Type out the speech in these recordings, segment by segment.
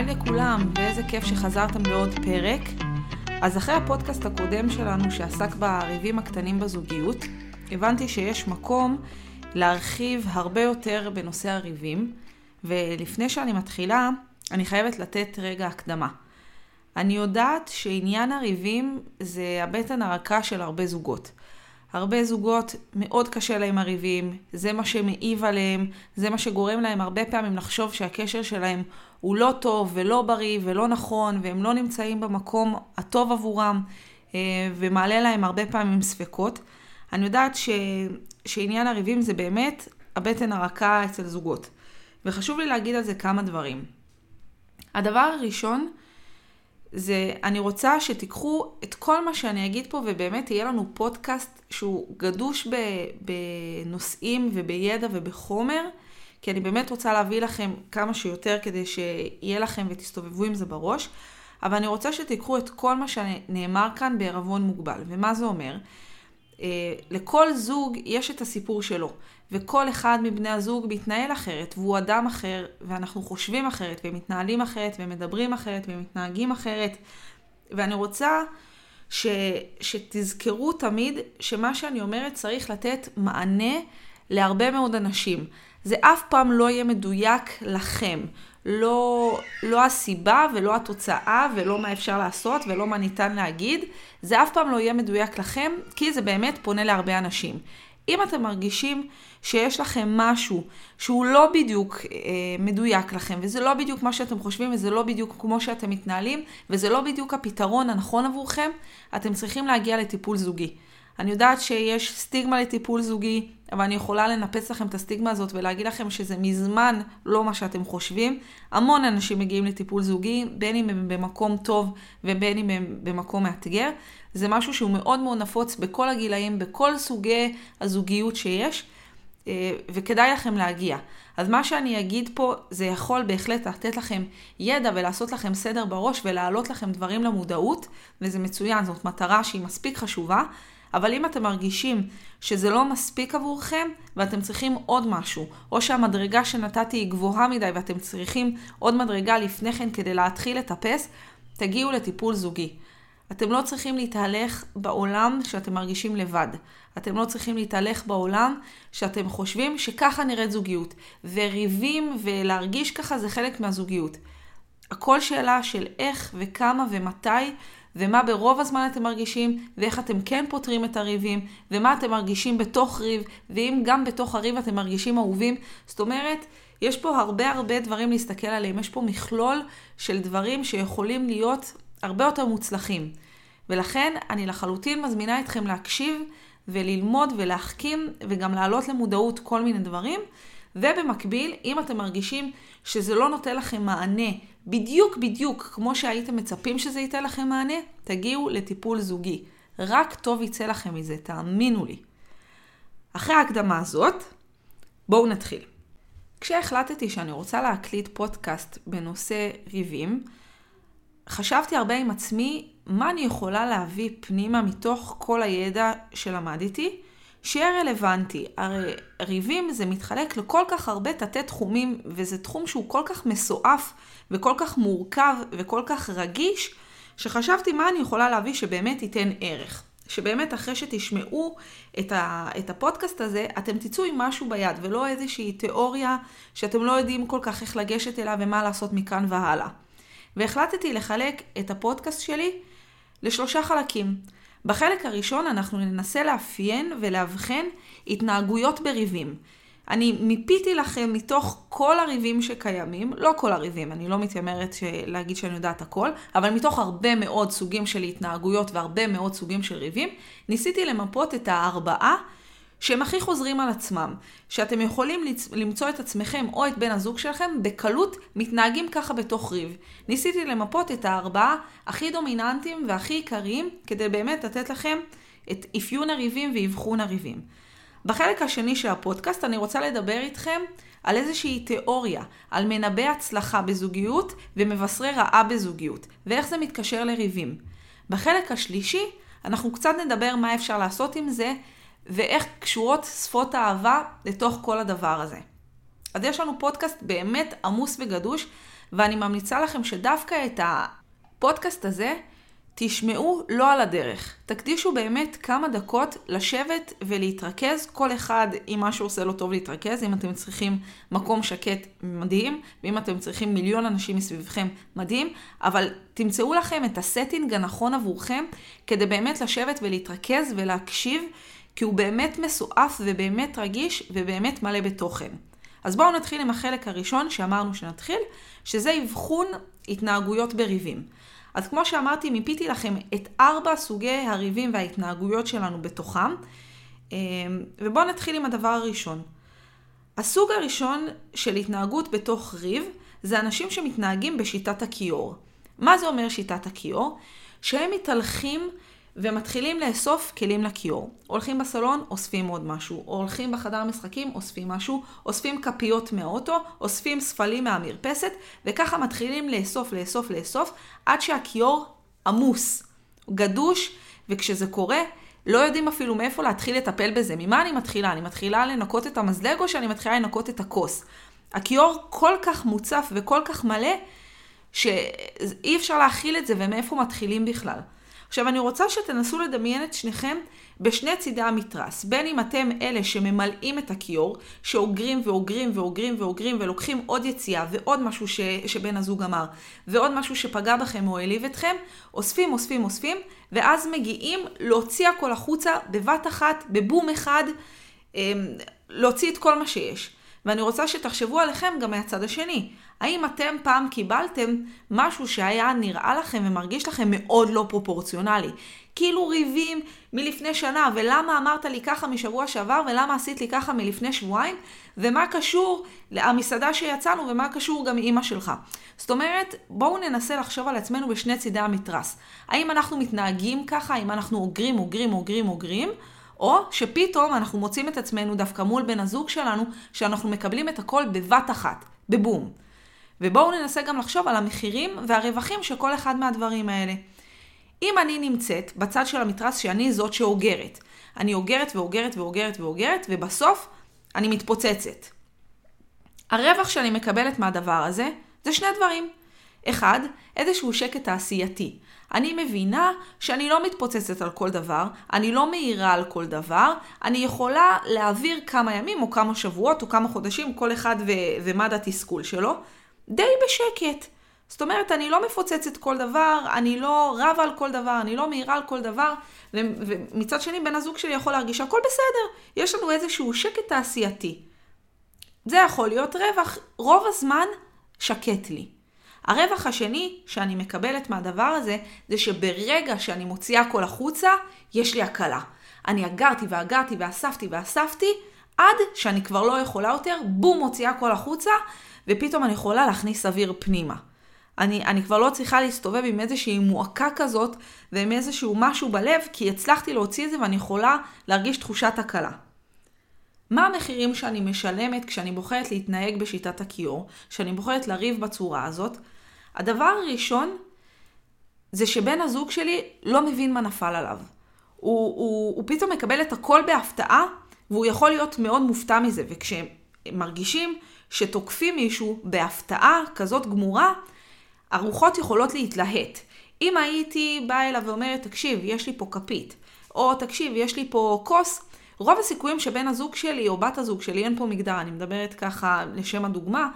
היי לכולם, ואיזה כיף שחזרתם לעוד פרק. אז אחרי הפודקאסט הקודם שלנו שעסק בריבים הקטנים בזוגיות, הבנתי שיש מקום להרחיב הרבה יותר בנושא הריבים, ולפני שאני מתחילה, אני חייבת לתת רגע הקדמה. אני יודעת שעניין הריבים זה הבטן הרכה של הרבה זוגות. הרבה זוגות מאוד קשה להם הריבים, זה מה שמעיב עליהם, זה מה שגורם להם הרבה פעמים לחשוב שהקשר שלהם הוא לא טוב ולא בריא ולא נכון, והם לא נמצאים במקום הטוב עבורם, אה, ומעלה להם הרבה פעמים ספקות. אני יודעת ש... שעניין הריבים זה באמת הבטן הרכה אצל זוגות. וחשוב לי להגיד על זה כמה דברים. הדבר הראשון, זה אני רוצה שתיקחו את כל מה שאני אגיד פה ובאמת יהיה לנו פודקאסט שהוא גדוש בנושאים ובידע ובחומר, כי אני באמת רוצה להביא לכם כמה שיותר כדי שיהיה לכם ותסתובבו עם זה בראש, אבל אני רוצה שתיקחו את כל מה שנאמר כאן בערבון מוגבל. ומה זה אומר? אה, לכל זוג יש את הסיפור שלו, וכל אחד מבני הזוג מתנהל אחרת, והוא אדם אחר, ואנחנו חושבים אחרת, ומתנהלים אחרת, ומדברים אחרת, ומתנהגים אחרת. ואני רוצה ש, שתזכרו תמיד שמה שאני אומרת צריך לתת מענה להרבה מאוד אנשים. זה אף פעם לא יהיה מדויק לכם. לא, לא הסיבה ולא התוצאה ולא מה אפשר לעשות ולא מה ניתן להגיד. זה אף פעם לא יהיה מדויק לכם, כי זה באמת פונה להרבה אנשים. אם אתם מרגישים שיש לכם משהו שהוא לא בדיוק אה, מדויק לכם, וזה לא בדיוק מה שאתם חושבים, וזה לא בדיוק כמו שאתם מתנהלים, וזה לא בדיוק הפתרון הנכון עבורכם, אתם צריכים להגיע לטיפול זוגי. אני יודעת שיש סטיגמה לטיפול זוגי, אבל אני יכולה לנפץ לכם את הסטיגמה הזאת ולהגיד לכם שזה מזמן לא מה שאתם חושבים. המון אנשים מגיעים לטיפול זוגי, בין אם הם במקום טוב ובין אם הם במקום מאתגר. זה משהו שהוא מאוד מאוד נפוץ בכל הגילאים, בכל סוגי הזוגיות שיש, אה, וכדאי לכם להגיע. אז מה שאני אגיד פה, זה יכול בהחלט לתת לכם ידע ולעשות לכם סדר בראש ולהעלות לכם דברים למודעות, וזה מצוין, זאת מטרה שהיא מספיק חשובה. אבל אם אתם מרגישים שזה לא מספיק עבורכם ואתם צריכים עוד משהו, או שהמדרגה שנתתי היא גבוהה מדי ואתם צריכים עוד מדרגה לפני כן כדי להתחיל לטפס, תגיעו לטיפול זוגי. אתם לא צריכים להתהלך בעולם שאתם מרגישים לבד. אתם לא צריכים להתהלך בעולם שאתם חושבים שככה נראית זוגיות. וריבים ולהרגיש ככה זה חלק מהזוגיות. הכל שאלה של איך וכמה ומתי ומה ברוב הזמן אתם מרגישים, ואיך אתם כן פותרים את הריבים, ומה אתם מרגישים בתוך ריב, ואם גם בתוך הריב אתם מרגישים אהובים. זאת אומרת, יש פה הרבה הרבה דברים להסתכל עליהם. יש פה מכלול של דברים שיכולים להיות הרבה יותר מוצלחים. ולכן אני לחלוטין מזמינה אתכם להקשיב וללמוד ולהחכים וגם להעלות למודעות כל מיני דברים. ובמקביל, אם אתם מרגישים שזה לא נותן לכם מענה בדיוק בדיוק כמו שהייתם מצפים שזה ייתן לכם מענה, תגיעו לטיפול זוגי. רק טוב יצא לכם מזה, תאמינו לי. אחרי ההקדמה הזאת, בואו נתחיל. כשהחלטתי שאני רוצה להקליט פודקאסט בנושא ריבים, חשבתי הרבה עם עצמי מה אני יכולה להביא פנימה מתוך כל הידע שלמדתי, שיהיה רלוונטי. הרי ריבים זה מתחלק לכל כך הרבה תתי תחומים, וזה תחום שהוא כל כך מסועף וכל כך מורכב וכל כך רגיש, שחשבתי מה אני יכולה להביא שבאמת ייתן ערך. שבאמת אחרי שתשמעו את, ה, את הפודקאסט הזה, אתם תצאו עם משהו ביד, ולא איזושהי תיאוריה שאתם לא יודעים כל כך איך לגשת אליה ומה לעשות מכאן והלאה. והחלטתי לחלק את הפודקאסט שלי לשלושה חלקים. בחלק הראשון אנחנו ננסה לאפיין ולאבחן התנהגויות בריבים. אני מיפיתי לכם מתוך כל הריבים שקיימים, לא כל הריבים, אני לא מתיימרת להגיד שאני יודעת הכל, אבל מתוך הרבה מאוד סוגים של התנהגויות והרבה מאוד סוגים של ריבים, ניסיתי למפות את הארבעה שהם הכי חוזרים על עצמם, שאתם יכולים למצוא את עצמכם או את בן הזוג שלכם בקלות מתנהגים ככה בתוך ריב. ניסיתי למפות את הארבעה הכי דומיננטיים והכי עיקריים, כדי באמת לתת לכם את אפיון הריבים ואבחון הריבים. בחלק השני של הפודקאסט אני רוצה לדבר איתכם על איזושהי תיאוריה, על מנבאי הצלחה בזוגיות ומבשרי רעה בזוגיות, ואיך זה מתקשר לריבים. בחלק השלישי אנחנו קצת נדבר מה אפשר לעשות עם זה, ואיך קשורות שפות האהבה לתוך כל הדבר הזה. אז יש לנו פודקאסט באמת עמוס וגדוש, ואני ממליצה לכם שדווקא את הפודקאסט הזה תשמעו לא על הדרך. תקדישו באמת כמה דקות לשבת ולהתרכז, כל אחד עם מה שעושה לו טוב להתרכז. אם אתם צריכים מקום שקט, מדהים, ואם אתם צריכים מיליון אנשים מסביבכם, מדהים, אבל תמצאו לכם את ה setting הנכון עבורכם, כדי באמת לשבת ולהתרכז ולהקשיב, כי הוא באמת מסועף ובאמת רגיש ובאמת מלא בתוכן. אז בואו נתחיל עם החלק הראשון שאמרנו שנתחיל, שזה אבחון התנהגויות בריבים. אז כמו שאמרתי, מיפיתי לכם את ארבע סוגי הריבים וההתנהגויות שלנו בתוכם, אמ, ובואו נתחיל עם הדבר הראשון. הסוג הראשון של התנהגות בתוך ריב, זה אנשים שמתנהגים בשיטת הכיור. מה זה אומר שיטת הכיור? שהם מתהלכים ומתחילים לאסוף כלים לכיור. הולכים בסלון, אוספים עוד משהו. הולכים בחדר משחקים, אוספים משהו. אוספים כפיות מהאוטו, אוספים ספלים מהמרפסת, וככה מתחילים לאסוף, לאסוף, לאסוף, עד שהכיור עמוס, גדוש, וכשזה קורה, לא יודעים אפילו מאיפה להתחיל לטפל בזה. ממה אני מתחילה? אני מתחילה לנקות את המזלג או שאני מתחילה לנקות את הכוס? הכיור כל כך מוצף וכל כך מלא, שאי אפשר להכיל את זה, ומאיפה מתחילים בכלל. עכשיו אני רוצה שתנסו לדמיין את שניכם בשני צידי המתרס. בין אם אתם אלה שממלאים את הכיור, שאוגרים ואוגרים ואוגרים ואוגרים ולוקחים עוד יציאה ועוד משהו ש... שבן הזוג אמר, ועוד משהו שפגע בכם או העליב אתכם, אוספים, אוספים, אוספים, ואז מגיעים להוציא הכל החוצה בבת אחת, בבום אחד, אמ, להוציא את כל מה שיש. ואני רוצה שתחשבו עליכם גם מהצד השני. האם אתם פעם קיבלתם משהו שהיה נראה לכם ומרגיש לכם מאוד לא פרופורציונלי? כאילו ריבים מלפני שנה, ולמה אמרת לי ככה משבוע שעבר, ולמה עשית לי ככה מלפני שבועיים, ומה קשור למסעדה שיצאנו, ומה קשור גם אימא שלך. זאת אומרת, בואו ננסה לחשוב על עצמנו בשני צידי המתרס. האם אנחנו מתנהגים ככה, האם אנחנו אוגרים, אוגרים, אוגרים, אוגרים, או שפתאום אנחנו מוצאים את עצמנו דווקא מול בן הזוג שלנו, שאנחנו מקבלים את הכל בבת אחת, בבום. ובואו ננסה גם לחשוב על המחירים והרווחים של כל אחד מהדברים האלה. אם אני נמצאת בצד של המתרס שאני זאת שאוגרת, אני אוגרת ואוגרת ואוגרת ואוגרת, ובסוף אני מתפוצצת. הרווח שאני מקבלת מהדבר הזה זה שני דברים. אחד, איזשהו שקט תעשייתי. אני מבינה שאני לא מתפוצצת על כל דבר, אני לא מעירה על כל דבר, אני יכולה להעביר כמה ימים או כמה שבועות או כמה חודשים, כל אחד ו- ומד התסכול שלו, די בשקט. זאת אומרת, אני לא מפוצצת כל דבר, אני לא רבה על כל דבר, אני לא מעירה על כל דבר, ומצד שני, בן הזוג שלי יכול להרגיש שהכל בסדר, יש לנו איזשהו שקט תעשייתי. זה יכול להיות רווח, רוב הזמן שקט לי. הרווח השני שאני מקבלת מהדבר הזה, זה שברגע שאני מוציאה הכל החוצה, יש לי הקלה. אני אגרתי ואגרתי ואספתי ואספתי, עד שאני כבר לא יכולה יותר, בום, מוציאה הכל החוצה, ופתאום אני יכולה להכניס אוויר פנימה. אני, אני כבר לא צריכה להסתובב עם איזושהי מועקה כזאת ועם איזשהו משהו בלב, כי הצלחתי להוציא את זה ואני יכולה להרגיש תחושת הקלה. מה המחירים שאני משלמת כשאני בוחרת להתנהג בשיטת הכיור, כשאני בוחרת לריב בצורה הזאת? הדבר הראשון זה שבן הזוג שלי לא מבין מה נפל עליו. הוא, הוא, הוא פתאום מקבל את הכל בהפתעה, והוא יכול להיות מאוד מופתע מזה, וכשהם מרגישים שתוקפים מישהו בהפתעה כזאת גמורה, הרוחות יכולות להתלהט. אם הייתי באה אליו ואומרת, תקשיב, יש לי פה כפית, או תקשיב, יש לי פה כוס, רוב הסיכויים שבן הזוג שלי או בת הזוג שלי, אין פה מגדר, אני מדברת ככה לשם הדוגמה,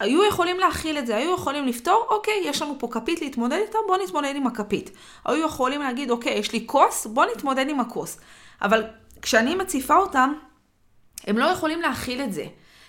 היו יכולים להכיל את זה, היו יכולים לפתור, אוקיי, יש לנו פה כפית להתמודד איתה, בוא נתמודד עם הכפית. היו יכולים להגיד, אוקיי, יש לי כוס, בוא נתמודד עם הכוס. אבל כשאני מציפה אותם, הם לא יכולים להכיל את זה.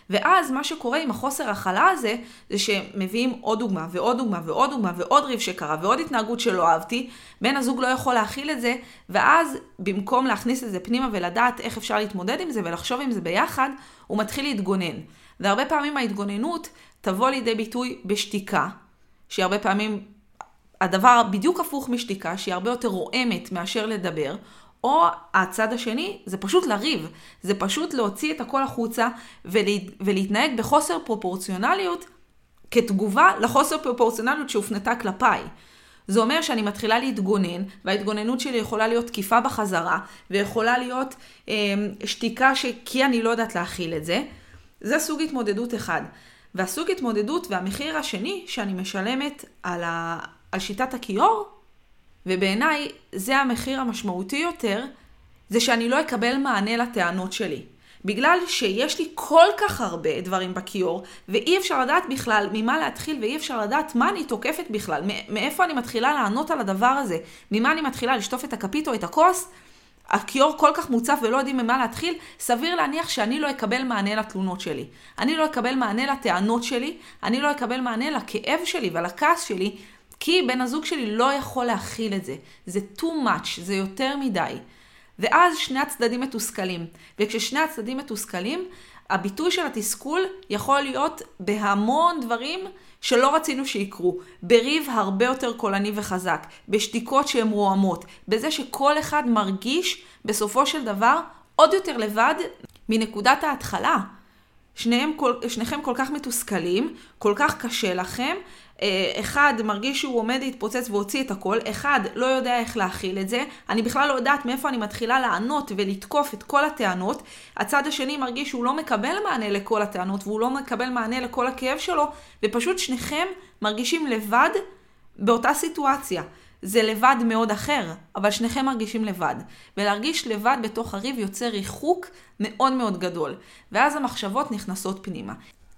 ואז מה שקורה עם החוסר הכלה הזה, זה שמביאים עוד דוגמה ועוד דוגמה ועוד דוגמה ועוד ריב שקרה ועוד התנהגות שלא אהבתי, בן הזוג לא יכול להכיל את זה, ואז במקום להכניס את זה פנימה ולדעת איך אפשר להתמודד עם זה ולחשוב עם זה ביחד, הוא מתחיל להתגונן. והרבה פעמים ההתגוננות תבוא לידי ביטוי בשתיקה, שהיא הרבה פעמים הדבר בדיוק הפוך משתיקה, שהיא הרבה יותר רועמת מאשר לדבר, או הצד השני זה פשוט לריב, זה פשוט להוציא את הכל החוצה ולה, ולהתנהג בחוסר פרופורציונליות כתגובה לחוסר פרופורציונליות שהופנתה כלפיי. זה אומר שאני מתחילה להתגונן, וההתגוננות שלי יכולה להיות תקיפה בחזרה, ויכולה להיות אה, שתיקה ש... כי אני לא יודעת להכיל את זה. זה סוג התמודדות אחד. והסוג התמודדות והמחיר השני שאני משלמת על, ה... על שיטת הכיור, ובעיניי זה המחיר המשמעותי יותר, זה שאני לא אקבל מענה לטענות שלי. בגלל שיש לי כל כך הרבה דברים בכיור, ואי אפשר לדעת בכלל ממה להתחיל, ואי אפשר לדעת מה אני תוקפת בכלל, מאיפה אני מתחילה לענות על הדבר הזה, ממה אני מתחילה לשטוף את הכפית או את הכוס, הכיור כל כך מוצף ולא יודעים ממה להתחיל, סביר להניח שאני לא אקבל מענה לתלונות שלי. אני לא אקבל מענה לטענות שלי, אני לא אקבל מענה לכאב שלי ולכעס שלי, כי בן הזוג שלי לא יכול להכיל את זה. זה too much, זה יותר מדי. ואז שני הצדדים מתוסכלים. וכששני הצדדים מתוסכלים, הביטוי של התסכול יכול להיות בהמון דברים שלא רצינו שיקרו. בריב הרבה יותר קולני וחזק, בשתיקות שהן רועמות, בזה שכל אחד מרגיש בסופו של דבר עוד יותר לבד מנקודת ההתחלה. שניהם, שניכם כל כך מתוסכלים, כל כך קשה לכם, אחד מרגיש שהוא עומד להתפוצץ והוציא את הכל, אחד לא יודע איך להכיל את זה, אני בכלל לא יודעת מאיפה אני מתחילה לענות ולתקוף את כל הטענות, הצד השני מרגיש שהוא לא מקבל מענה לכל הטענות והוא לא מקבל מענה לכל הכאב שלו, ופשוט שניכם מרגישים לבד באותה סיטואציה. זה לבד מאוד אחר, אבל שניכם מרגישים לבד. ולהרגיש לבד בתוך הריב יוצר ריחוק מאוד מאוד גדול. ואז המחשבות נכנסות פנימה.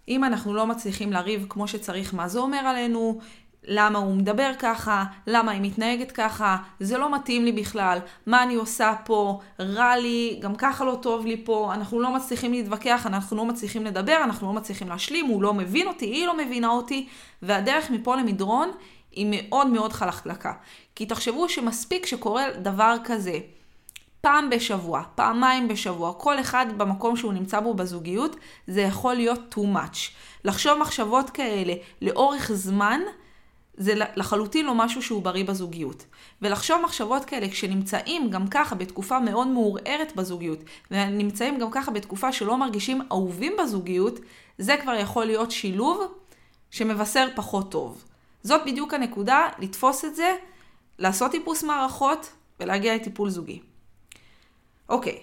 אם אנחנו לא מצליחים לריב כמו שצריך מה זה אומר עלינו, למה הוא מדבר ככה, למה היא מתנהגת ככה, זה לא מתאים לי בכלל, מה אני עושה פה, רע לי, גם ככה לא טוב לי פה, אנחנו לא מצליחים להתווכח, אנחנו לא מצליחים לדבר, אנחנו לא מצליחים להשלים, הוא לא מבין אותי, היא לא מבינה אותי, והדרך מפה למדרון היא מאוד מאוד חלקלקה. כי תחשבו שמספיק שקורה דבר כזה, פעם בשבוע, פעמיים בשבוע, כל אחד במקום שהוא נמצא בו בזוגיות, זה יכול להיות too much. לחשוב מחשבות כאלה לאורך זמן, זה לחלוטין לא משהו שהוא בריא בזוגיות. ולחשוב מחשבות כאלה כשנמצאים גם ככה בתקופה מאוד מעורערת בזוגיות, ונמצאים גם ככה בתקופה שלא מרגישים אהובים בזוגיות, זה כבר יכול להיות שילוב שמבשר פחות טוב. זאת בדיוק הנקודה, לתפוס את זה, לעשות טיפוס מערכות ולהגיע לטיפול זוגי. אוקיי,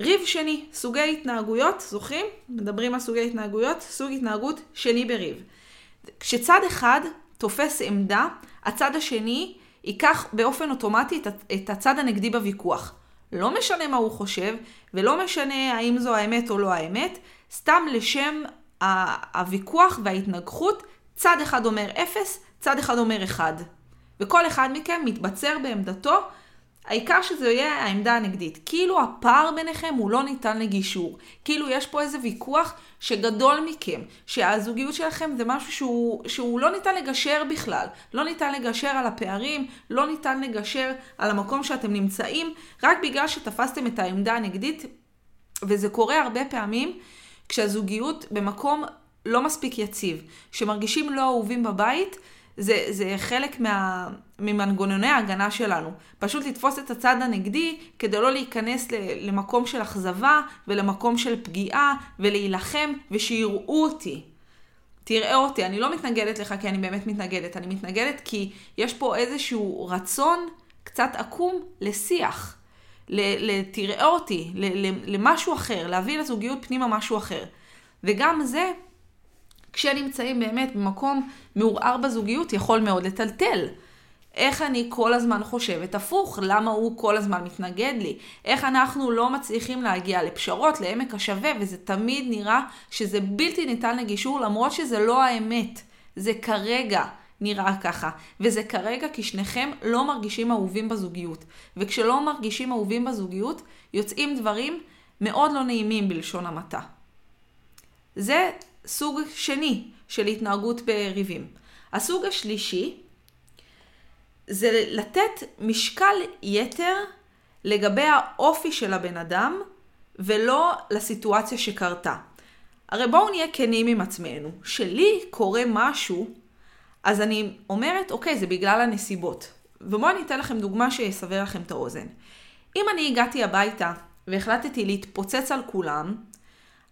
ריב שני, סוגי התנהגויות, זוכרים? מדברים על סוגי התנהגויות, סוג התנהגות שני בריב. כשצד אחד תופס עמדה, הצד השני ייקח באופן אוטומטי את הצד הנגדי בוויכוח. לא משנה מה הוא חושב, ולא משנה האם זו האמת או לא האמת, סתם לשם הוויכוח וההתנגחות, צד אחד אומר אפס, צד אחד אומר אחד. וכל אחד מכם מתבצר בעמדתו העיקר שזה יהיה העמדה הנגדית. כאילו הפער ביניכם הוא לא ניתן לגישור. כאילו יש פה איזה ויכוח שגדול מכם, שהזוגיות שלכם זה משהו שהוא, שהוא לא ניתן לגשר בכלל. לא ניתן לגשר על הפערים, לא ניתן לגשר על המקום שאתם נמצאים, רק בגלל שתפסתם את העמדה הנגדית, וזה קורה הרבה פעמים כשהזוגיות במקום לא מספיק יציב, שמרגישים לא אהובים בבית, זה, זה חלק מה, ממנגנוני ההגנה שלנו. פשוט לתפוס את הצד הנגדי כדי לא להיכנס למקום של אכזבה ולמקום של פגיעה ולהילחם ושיראו אותי. תראה אותי, אני לא מתנגדת לך כי אני באמת מתנגדת, אני מתנגדת כי יש פה איזשהו רצון קצת עקום לשיח. לתראה אותי, למשהו אחר, להביא לזוגיות פנימה משהו אחר. וגם זה כשנמצאים באמת במקום מעורער בזוגיות, יכול מאוד לטלטל. איך אני כל הזמן חושבת הפוך, למה הוא כל הזמן מתנגד לי, איך אנחנו לא מצליחים להגיע לפשרות, לעמק השווה, וזה תמיד נראה שזה בלתי ניתן לגישור, למרות שזה לא האמת. זה כרגע נראה ככה, וזה כרגע כי שניכם לא מרגישים אהובים בזוגיות. וכשלא מרגישים אהובים בזוגיות, יוצאים דברים מאוד לא נעימים בלשון המעטה. זה סוג שני של התנהגות בריבים. הסוג השלישי זה לתת משקל יתר לגבי האופי של הבן אדם ולא לסיטואציה שקרתה. הרי בואו נהיה כנים עם עצמנו. שלי קורה משהו, אז אני אומרת, אוקיי, זה בגלל הנסיבות. ובואו אני אתן לכם דוגמה שיסבר לכם את האוזן. אם אני הגעתי הביתה והחלטתי להתפוצץ על כולם,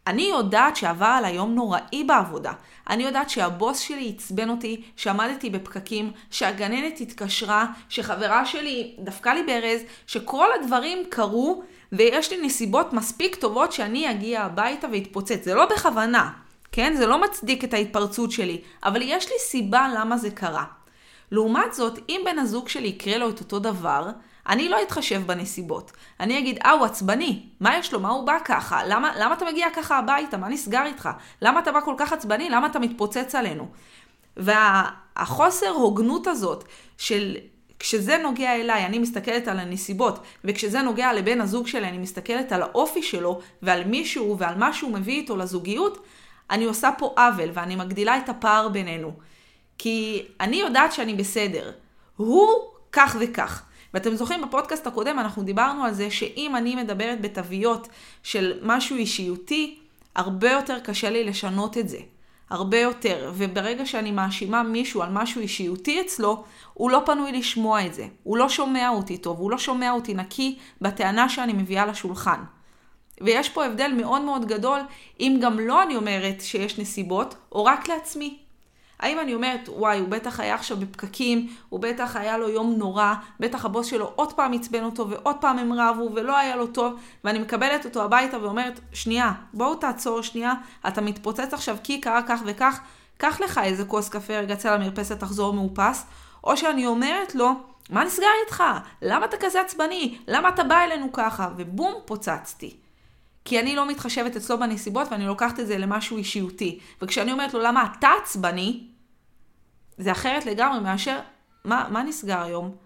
אני יודעת שעבר על היום נוראי בעבודה. אני יודעת שהבוס שלי עצבן אותי, שעמדתי בפקקים, שהגננת התקשרה, שחברה שלי דפקה לי ברז, שכל הדברים קרו ויש לי נסיבות מספיק טובות שאני אגיע הביתה ואתפוצץ. זה לא בכוונה, כן? זה לא מצדיק את ההתפרצות שלי, אבל יש לי סיבה למה זה קרה. לעומת זאת, אם בן הזוג שלי יקרה לו את אותו דבר, אני לא אתחשב בנסיבות. אני אגיד, אה, הוא עצבני, מה יש לו? מה הוא בא ככה? למה, למה אתה מגיע ככה הביתה? מה נסגר איתך? למה אתה בא כל כך עצבני? למה אתה מתפוצץ עלינו? והחוסר הוגנות הזאת של כשזה נוגע אליי, אני מסתכלת על הנסיבות, וכשזה נוגע לבן הזוג שלי, אני מסתכלת על האופי שלו, ועל מישהו ועל מה שהוא מביא איתו לזוגיות, אני עושה פה עוול, ואני מגדילה את הפער בינינו. כי אני יודעת שאני בסדר. הוא כך וכך. ואתם זוכרים, בפודקאסט הקודם אנחנו דיברנו על זה שאם אני מדברת בתוויות של משהו אישיותי, הרבה יותר קשה לי לשנות את זה. הרבה יותר. וברגע שאני מאשימה מישהו על משהו אישיותי אצלו, הוא לא פנוי לשמוע את זה. הוא לא שומע אותי טוב, הוא לא שומע אותי נקי בטענה שאני מביאה לשולחן. ויש פה הבדל מאוד מאוד גדול, אם גם לא אני אומרת שיש נסיבות, או רק לעצמי. האם אני אומרת, וואי, הוא בטח היה עכשיו בפקקים, הוא בטח היה לו יום נורא, בטח הבוס שלו עוד פעם עצבן אותו, ועוד פעם הם רבו, ולא היה לו טוב, ואני מקבלת אותו הביתה ואומרת, שנייה, בואו תעצור שנייה, אתה מתפוצץ עכשיו כי קרה כך וכך, קח לך איזה כוס קפה, רגע צא למרפסת, תחזור מאופס, או שאני אומרת לו, מה נסגר איתך? למה אתה כזה עצבני? למה אתה בא אלינו ככה? ובום, פוצצתי. כי אני לא מתחשבת אצלו בנסיבות ואני לוקחת את זה למשהו אישיותי. וכשאני אומרת לו למה אתה עצבני, זה אחרת לגמרי מאשר מה, מה נסגר היום?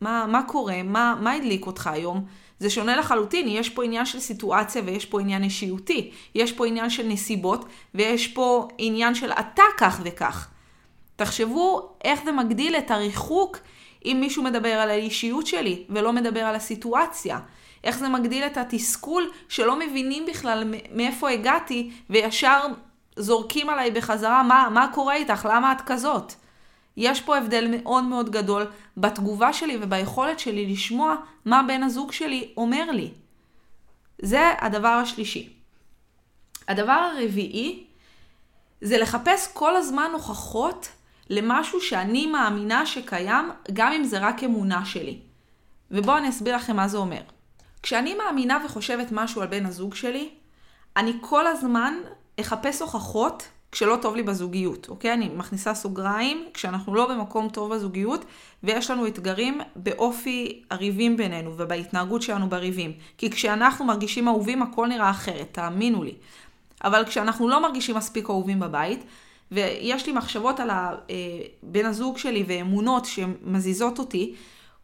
מה, מה קורה? מה, מה הדליק אותך היום? זה שונה לחלוטין, יש פה עניין של סיטואציה ויש פה עניין אישיותי. יש פה עניין של נסיבות ויש פה עניין של אתה כך וכך. תחשבו איך זה מגדיל את הריחוק אם מישהו מדבר על האישיות שלי ולא מדבר על הסיטואציה. איך זה מגדיל את התסכול שלא מבינים בכלל מאיפה הגעתי וישר זורקים עליי בחזרה מה, מה קורה איתך, למה את כזאת. יש פה הבדל מאוד מאוד גדול בתגובה שלי וביכולת שלי לשמוע מה בן הזוג שלי אומר לי. זה הדבר השלישי. הדבר הרביעי זה לחפש כל הזמן הוכחות למשהו שאני מאמינה שקיים, גם אם זה רק אמונה שלי. ובואו אני אסביר לכם מה זה אומר. כשאני מאמינה וחושבת משהו על בן הזוג שלי, אני כל הזמן אחפש הוכחות כשלא טוב לי בזוגיות, אוקיי? אני מכניסה סוגריים, כשאנחנו לא במקום טוב בזוגיות, ויש לנו אתגרים באופי הריבים בינינו ובהתנהגות שלנו בריבים. כי כשאנחנו מרגישים אהובים, הכל נראה אחרת, תאמינו לי. אבל כשאנחנו לא מרגישים מספיק אהובים בבית, ויש לי מחשבות על אה, בן הזוג שלי ואמונות שמזיזות אותי,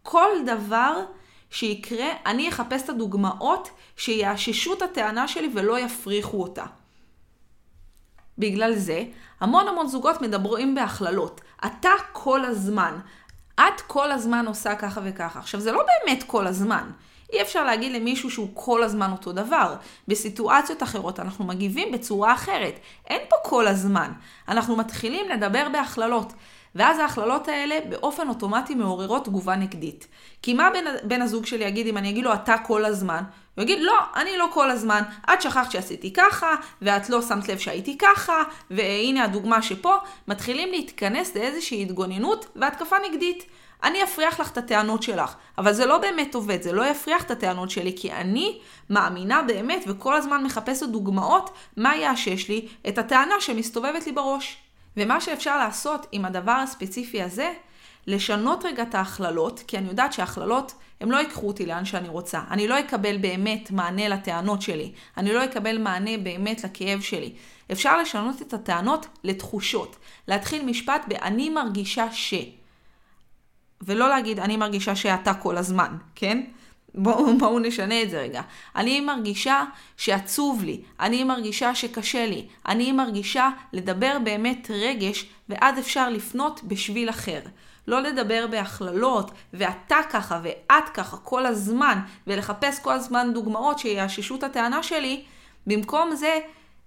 כל דבר שיקרה, אני אחפש את הדוגמאות שיאששו את הטענה שלי ולא יפריחו אותה. בגלל זה, המון המון זוגות מדברים בהכללות. אתה כל הזמן. את כל הזמן עושה ככה וככה. עכשיו, זה לא באמת כל הזמן. אי אפשר להגיד למישהו שהוא כל הזמן אותו דבר. בסיטואציות אחרות אנחנו מגיבים בצורה אחרת. אין פה כל הזמן. אנחנו מתחילים לדבר בהכללות. ואז ההכללות האלה באופן אוטומטי מעוררות תגובה נגדית. כי מה בן, בן הזוג שלי יגיד אם אני אגיד לו אתה כל הזמן? הוא יגיד לא, אני לא כל הזמן, את שכחת שעשיתי ככה, ואת לא שמת לב שהייתי ככה, והנה הדוגמה שפה, מתחילים להתכנס לאיזושהי התגוננות והתקפה נגדית. אני אפריח לך את הטענות שלך, אבל זה לא באמת עובד, זה לא יפריח את הטענות שלי, כי אני מאמינה באמת וכל הזמן מחפשת דוגמאות מה יאשש לי את הטענה שמסתובבת לי בראש. ומה שאפשר לעשות עם הדבר הספציפי הזה, לשנות רגע את ההכללות, כי אני יודעת שההכללות, הם לא ייקחו אותי לאן שאני רוצה. אני לא אקבל באמת מענה לטענות שלי. אני לא אקבל מענה באמת לכאב שלי. אפשר לשנות את הטענות לתחושות. להתחיל משפט ב"אני מרגישה ש". ולא להגיד אני מרגישה שאתה כל הזמן, כן? בואו בוא נשנה את זה רגע. אני מרגישה שעצוב לי, אני מרגישה שקשה לי, אני מרגישה לדבר באמת רגש, ואז אפשר לפנות בשביל אחר. לא לדבר בהכללות, ואתה ככה ואת ככה כל הזמן, ולחפש כל הזמן דוגמאות שיאששו את הטענה שלי, במקום זה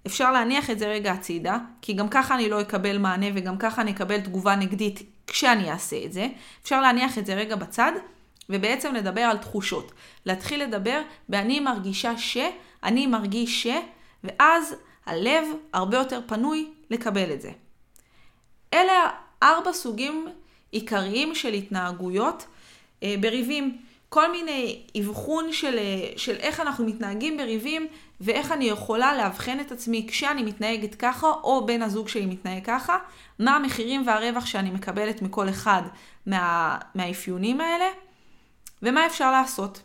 אפשר להניח את זה רגע הצידה, כי גם ככה אני לא אקבל מענה וגם ככה אני אקבל תגובה נגדית כשאני אעשה את זה. אפשר להניח את זה רגע בצד, ובעצם לדבר על תחושות. להתחיל לדבר ב"אני מרגישה ש", "אני מרגיש ש", ואז הלב הרבה יותר פנוי לקבל את זה. אלה ארבע סוגים עיקריים של התנהגויות אה, בריבים. כל מיני אבחון של, של איך אנחנו מתנהגים בריבים ואיך אני יכולה לאבחן את עצמי כשאני מתנהגת ככה או בן הזוג שלי מתנהג ככה, מה המחירים והרווח שאני מקבלת מכל אחד מה, מהאפיונים האלה ומה אפשר לעשות.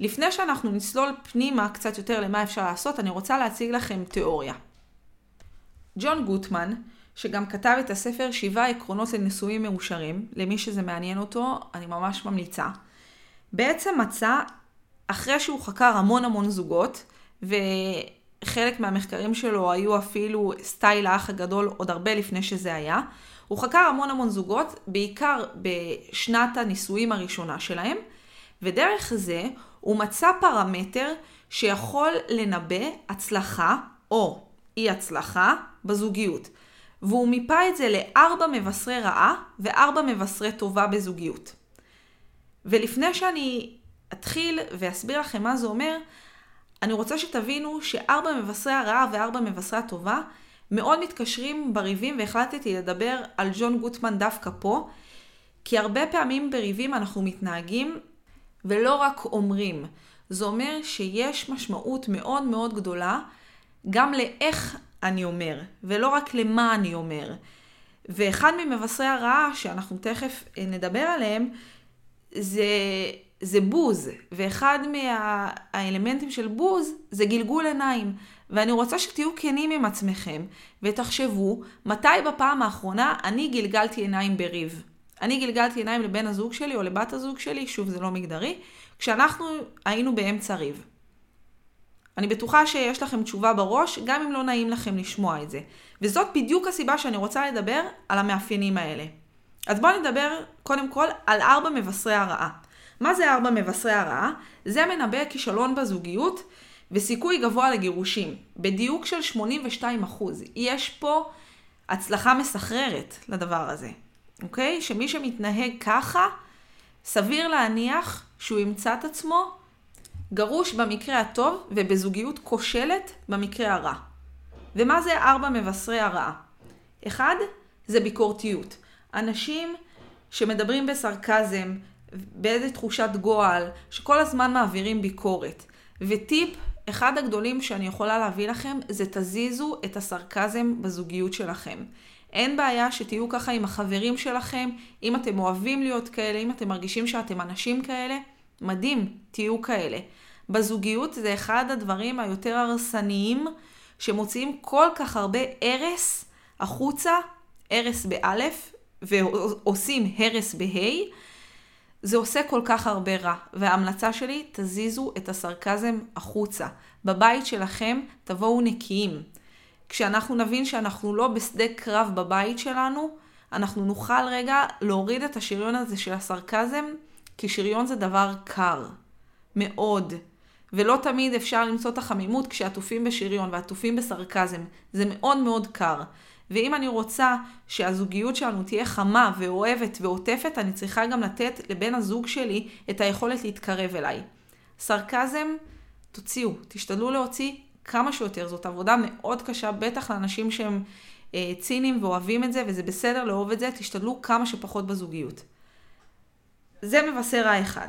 לפני שאנחנו נצלול פנימה קצת יותר למה אפשר לעשות, אני רוצה להציג לכם תיאוריה. ג'ון גוטמן, שגם כתב את הספר שבעה עקרונות לנישואים מאושרים, למי שזה מעניין אותו, אני ממש ממליצה. בעצם מצא, אחרי שהוא חקר המון המון זוגות, וחלק מהמחקרים שלו היו אפילו סטייל האח הגדול עוד הרבה לפני שזה היה, הוא חקר המון המון זוגות, בעיקר בשנת הנישואים הראשונה שלהם, ודרך זה הוא מצא פרמטר שיכול לנבא הצלחה או אי הצלחה בזוגיות. והוא מיפה את זה לארבע מבשרי רעה וארבע מבשרי טובה בזוגיות. ולפני שאני אתחיל ואסביר לכם מה זה אומר, אני רוצה שתבינו שארבע מבשרי הרעה וארבע מבשרי הטובה מאוד מתקשרים בריבים והחלטתי לדבר על ג'ון גוטמן דווקא פה, כי הרבה פעמים בריבים אנחנו מתנהגים ולא רק אומרים. זה אומר שיש משמעות מאוד מאוד גדולה גם לאיך אני אומר, ולא רק למה אני אומר. ואחד ממבשרי הרעה, שאנחנו תכף נדבר עליהם, זה, זה בוז. ואחד מהאלמנטים של בוז זה גלגול עיניים. ואני רוצה שתהיו כנים עם עצמכם, ותחשבו מתי בפעם האחרונה אני גלגלתי עיניים בריב. אני גלגלתי עיניים לבן הזוג שלי או לבת הזוג שלי, שוב זה לא מגדרי, כשאנחנו היינו באמצע ריב. אני בטוחה שיש לכם תשובה בראש, גם אם לא נעים לכם לשמוע את זה. וזאת בדיוק הסיבה שאני רוצה לדבר על המאפיינים האלה. אז בואו נדבר קודם כל על ארבע מבשרי הרעה. מה זה ארבע מבשרי הרעה? זה מנבא כישלון בזוגיות וסיכוי גבוה לגירושים, בדיוק של 82%. יש פה הצלחה מסחררת לדבר הזה, אוקיי? שמי שמתנהג ככה, סביר להניח שהוא ימצא את עצמו גרוש במקרה הטוב ובזוגיות כושלת במקרה הרע. ומה זה ארבע מבשרי הרעה? אחד, זה ביקורתיות. אנשים שמדברים בסרקזם, באיזה תחושת גועל, שכל הזמן מעבירים ביקורת. וטיפ, אחד הגדולים שאני יכולה להביא לכם, זה תזיזו את הסרקזם בזוגיות שלכם. אין בעיה שתהיו ככה עם החברים שלכם, אם אתם אוהבים להיות כאלה, אם אתם מרגישים שאתם אנשים כאלה, מדהים, תהיו כאלה. בזוגיות זה אחד הדברים היותר הרסניים שמוציאים כל כך הרבה הרס החוצה, הרס באלף, ועושים הרס בה', זה עושה כל כך הרבה רע. וההמלצה שלי, תזיזו את הסרקזם החוצה. בבית שלכם תבואו נקיים. כשאנחנו נבין שאנחנו לא בשדה קרב בבית שלנו, אנחנו נוכל רגע להוריד את השריון הזה של הסרקזם, כי שריון זה דבר קר. מאוד. ולא תמיד אפשר למצוא את החמימות כשעטופים בשריון ועטופים בסרקזם. זה מאוד מאוד קר. ואם אני רוצה שהזוגיות שלנו תהיה חמה ואוהבת ועוטפת, אני צריכה גם לתת לבן הזוג שלי את היכולת להתקרב אליי. סרקזם, תוציאו, תשתדלו להוציא כמה שיותר. זאת עבודה מאוד קשה, בטח לאנשים שהם אה, ציניים ואוהבים את זה, וזה בסדר לאהוב את זה, תשתדלו כמה שפחות בזוגיות. זה מבשר רע אחד.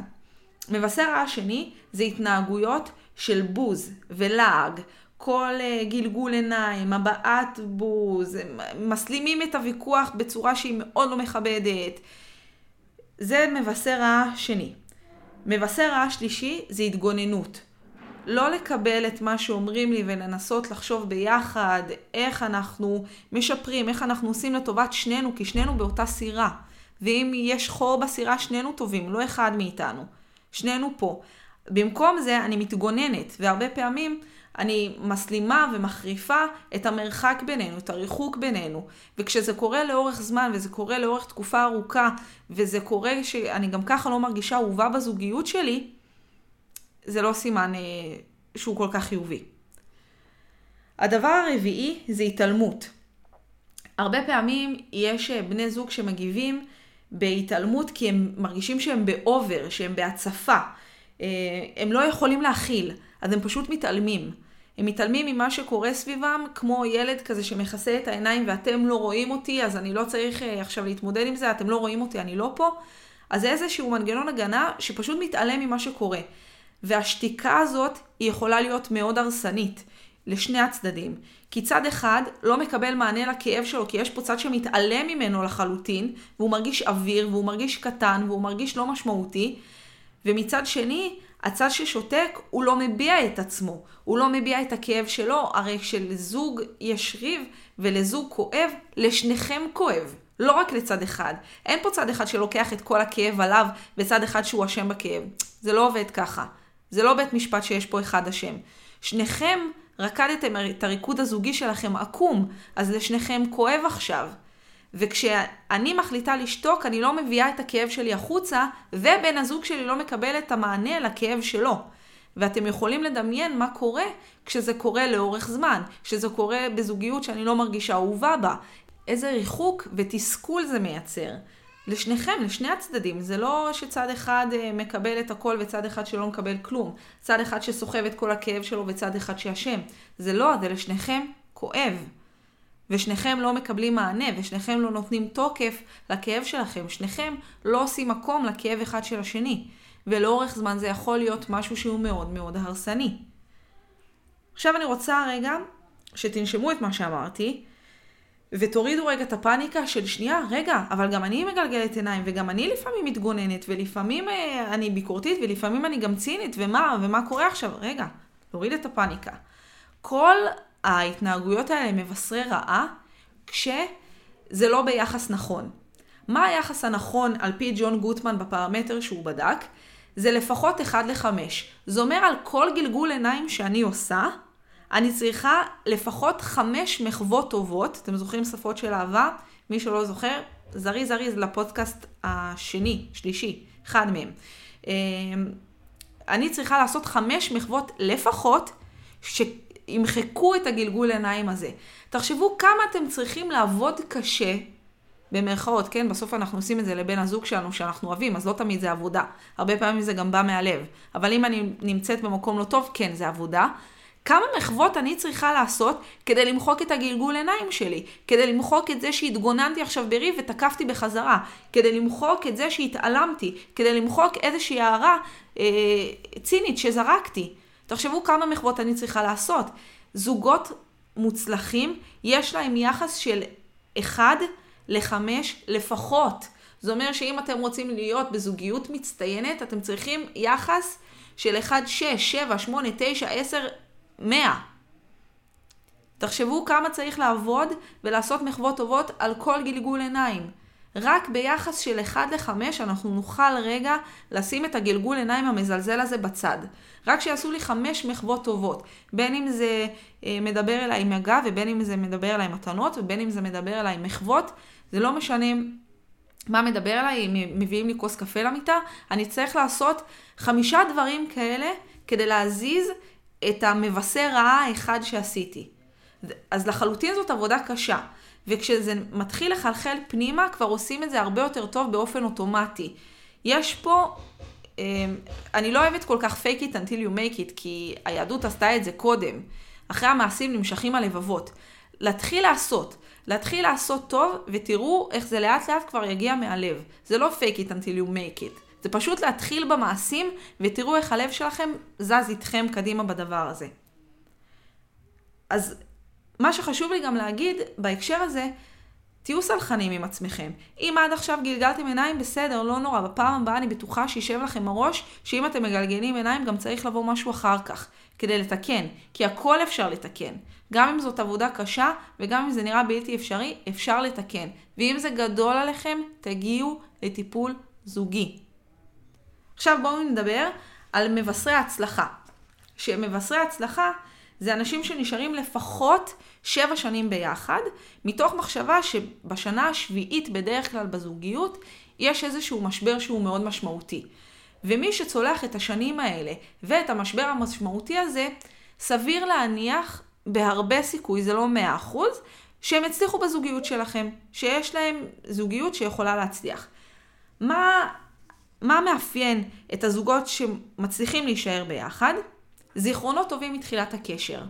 מבשר רע שני זה התנהגויות של בוז ולעג, כל uh, גלגול עיניים, הבעת בוז, מסלימים את הוויכוח בצורה שהיא מאוד לא מכבדת. זה מבשר רע שני. מבשר רע שלישי זה התגוננות. לא לקבל את מה שאומרים לי ולנסות לחשוב ביחד איך אנחנו משפרים, איך אנחנו עושים לטובת שנינו, כי שנינו באותה סירה. ואם יש חור בסירה, שנינו טובים, לא אחד מאיתנו. שנינו פה. במקום זה אני מתגוננת, והרבה פעמים אני מסלימה ומחריפה את המרחק בינינו, את הריחוק בינינו. וכשזה קורה לאורך זמן, וזה קורה לאורך תקופה ארוכה, וזה קורה שאני גם ככה לא מרגישה אהובה בזוגיות שלי, זה לא סימן אה, שהוא כל כך חיובי. הדבר הרביעי זה התעלמות. הרבה פעמים יש אה, בני זוג שמגיבים בהתעלמות כי הם מרגישים שהם באובר, שהם בהצפה. אה, הם לא יכולים להכיל, אז הם פשוט מתעלמים. הם מתעלמים ממה שקורה סביבם, כמו ילד כזה שמכסה את העיניים ואתם לא רואים אותי, אז אני לא צריך אה, עכשיו להתמודד עם זה, אתם לא רואים אותי, אני לא פה. אז זה איזשהו מנגנון הגנה שפשוט מתעלם ממה שקורה. והשתיקה הזאת היא יכולה להיות מאוד הרסנית לשני הצדדים. כי צד אחד לא מקבל מענה לכאב שלו, כי יש פה צד שמתעלם ממנו לחלוטין, והוא מרגיש אוויר, והוא מרגיש קטן, והוא מרגיש לא משמעותי. ומצד שני, הצד ששותק, הוא לא מביע את עצמו, הוא לא מביע את הכאב שלו, הרי כשלזוג יש ריב ולזוג כואב, לשניכם כואב. לא רק לצד אחד. אין פה צד אחד שלוקח את כל הכאב עליו וצד אחד שהוא אשם בכאב. זה לא עובד ככה. זה לא בית משפט שיש פה אחד אשם. שניכם רקדתם את הריקוד הזוגי שלכם עקום, אז לשניכם כואב עכשיו. וכשאני מחליטה לשתוק, אני לא מביאה את הכאב שלי החוצה, ובן הזוג שלי לא מקבל את המענה לכאב שלו. ואתם יכולים לדמיין מה קורה כשזה קורה לאורך זמן, כשזה קורה בזוגיות שאני לא מרגישה אהובה בה. איזה ריחוק ותסכול זה מייצר. לשניכם, לשני הצדדים. זה לא שצד אחד אה, מקבל את הכל וצד אחד שלא מקבל כלום. צד אחד שסוחב את כל הכאב שלו וצד אחד שאשם. זה לא, זה לשניכם כואב. ושניכם לא מקבלים מענה, ושניכם לא נותנים תוקף לכאב שלכם. שניכם לא עושים מקום לכאב אחד של השני. ולאורך זמן זה יכול להיות משהו שהוא מאוד מאוד הרסני. עכשיו אני רוצה רגע שתנשמו את מה שאמרתי, ותורידו רגע את הפאניקה של שנייה, רגע, אבל גם אני מגלגלת עיניים, וגם אני לפעמים מתגוננת, ולפעמים אה, אני ביקורתית, ולפעמים אני גם צינית, ומה, ומה קורה עכשיו? רגע, תוריד את הפאניקה. כל ההתנהגויות האלה מבשרי רעה, כשזה לא ביחס נכון. מה היחס הנכון על פי ג'ון גוטמן בפרמטר שהוא בדק? זה לפחות 1 ל-5. זה אומר על כל גלגול עיניים שאני עושה, אני צריכה לפחות חמש מחוות טובות, אתם זוכרים שפות של אהבה? מי שלא זוכר, זריז זריז לפודקאסט השני, שלישי, אחד מהם. אמ, אני צריכה לעשות חמש מחוות לפחות, שימחקו את הגלגול עיניים הזה. תחשבו כמה אתם צריכים לעבוד קשה, במרכאות, כן? בסוף אנחנו עושים את זה לבן הזוג שלנו שאנחנו אוהבים, אז לא תמיד זה עבודה. הרבה פעמים זה גם בא מהלב. אבל אם אני נמצאת במקום לא טוב, כן, זה עבודה. כמה מחוות אני צריכה לעשות כדי למחוק את הגלגול עיניים שלי, כדי למחוק את זה שהתגוננתי עכשיו בריב ותקפתי בחזרה, כדי למחוק את זה שהתעלמתי, כדי למחוק איזושהי הערה אה, צינית שזרקתי. תחשבו כמה מחוות אני צריכה לעשות. זוגות מוצלחים, יש להם יחס של 1 ל-5 לפחות. זה אומר שאם אתם רוצים להיות בזוגיות מצטיינת, אתם צריכים יחס של 1, 6, 7, 8, 9, 10, 100. תחשבו כמה צריך לעבוד ולעשות מחוות טובות על כל גלגול עיניים. רק ביחס של 1 ל-5 אנחנו נוכל רגע לשים את הגלגול עיניים המזלזל הזה בצד. רק שיעשו לי 5 מחוות טובות. בין אם זה אה, מדבר אליי עם הגב, ובין אם זה מדבר אליי מתנות, ובין אם זה מדבר אליי מחוות. זה לא משנה מה מדבר אליי, אם מביאים לי כוס קפה למיטה. אני צריך לעשות חמישה דברים כאלה כדי להזיז את המבשר רעה האחד שעשיתי. אז לחלוטין זאת עבודה קשה. וכשזה מתחיל לחלחל פנימה, כבר עושים את זה הרבה יותר טוב באופן אוטומטי. יש פה, אמ, אני לא אוהבת כל כך fake it until you make it, כי היהדות עשתה את זה קודם. אחרי המעשים נמשכים הלבבות. להתחיל לעשות, להתחיל לעשות טוב, ותראו איך זה לאט לאט כבר יגיע מהלב. זה לא fake it until you make it. זה פשוט להתחיל במעשים, ותראו איך הלב שלכם זז איתכם קדימה בדבר הזה. אז מה שחשוב לי גם להגיד בהקשר הזה, תהיו סלחנים עם עצמכם. אם עד עכשיו גלגלתם עיניים, בסדר, לא נורא. בפעם הבאה אני בטוחה שישב לכם הראש, שאם אתם מגלגלים עיניים גם צריך לבוא משהו אחר כך, כדי לתקן. כי הכל אפשר לתקן. גם אם זאת עבודה קשה, וגם אם זה נראה בלתי אפשרי, אפשר לתקן. ואם זה גדול עליכם, תגיעו לטיפול זוגי. עכשיו בואו נדבר על מבשרי הצלחה. שמבשרי הצלחה זה אנשים שנשארים לפחות שבע שנים ביחד, מתוך מחשבה שבשנה השביעית בדרך כלל בזוגיות יש איזשהו משבר שהוא מאוד משמעותי. ומי שצולח את השנים האלה ואת המשבר המשמעותי הזה, סביר להניח בהרבה סיכוי, זה לא מאה אחוז, שהם יצליחו בזוגיות שלכם, שיש להם זוגיות שיכולה להצליח. מה מה מאפיין את הזוגות שמצליחים להישאר ביחד? זיכרונות טובים מתחילת הקשר.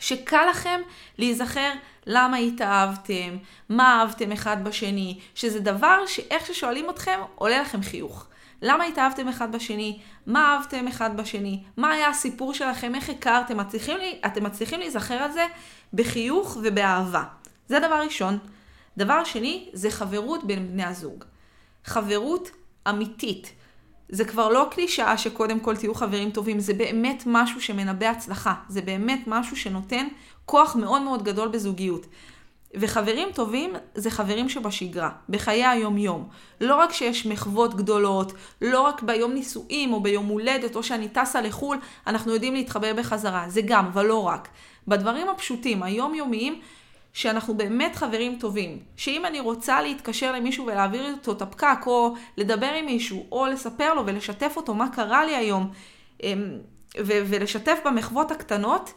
שקל לכם להיזכר למה התאהבתם, מה אהבתם אחד בשני, שזה דבר שאיך ששואלים אתכם עולה לכם חיוך. למה התאהבתם אחד בשני, מה אהבתם אחד בשני, מה היה הסיפור שלכם, איך הכרתם, מצליחים לי, אתם מצליחים להיזכר על זה בחיוך ובאהבה. זה דבר ראשון. דבר שני, זה חברות בין בני הזוג. חברות אמיתית. זה כבר לא קלישאה שקודם כל תהיו חברים טובים, זה באמת משהו שמנבא הצלחה. זה באמת משהו שנותן כוח מאוד מאוד גדול בזוגיות. וחברים טובים זה חברים שבשגרה, בחיי היום-יום. לא רק שיש מחוות גדולות, לא רק ביום נישואים או ביום הולדת או שאני טסה לחו"ל, אנחנו יודעים להתחבר בחזרה. זה גם, אבל לא רק. בדברים הפשוטים, היומיומיים, שאנחנו באמת חברים טובים. שאם אני רוצה להתקשר למישהו ולהעביר איתו את הפקק, או לדבר עם מישהו, או לספר לו ולשתף אותו מה קרה לי היום, אמ, ו- ולשתף במחוות הקטנות,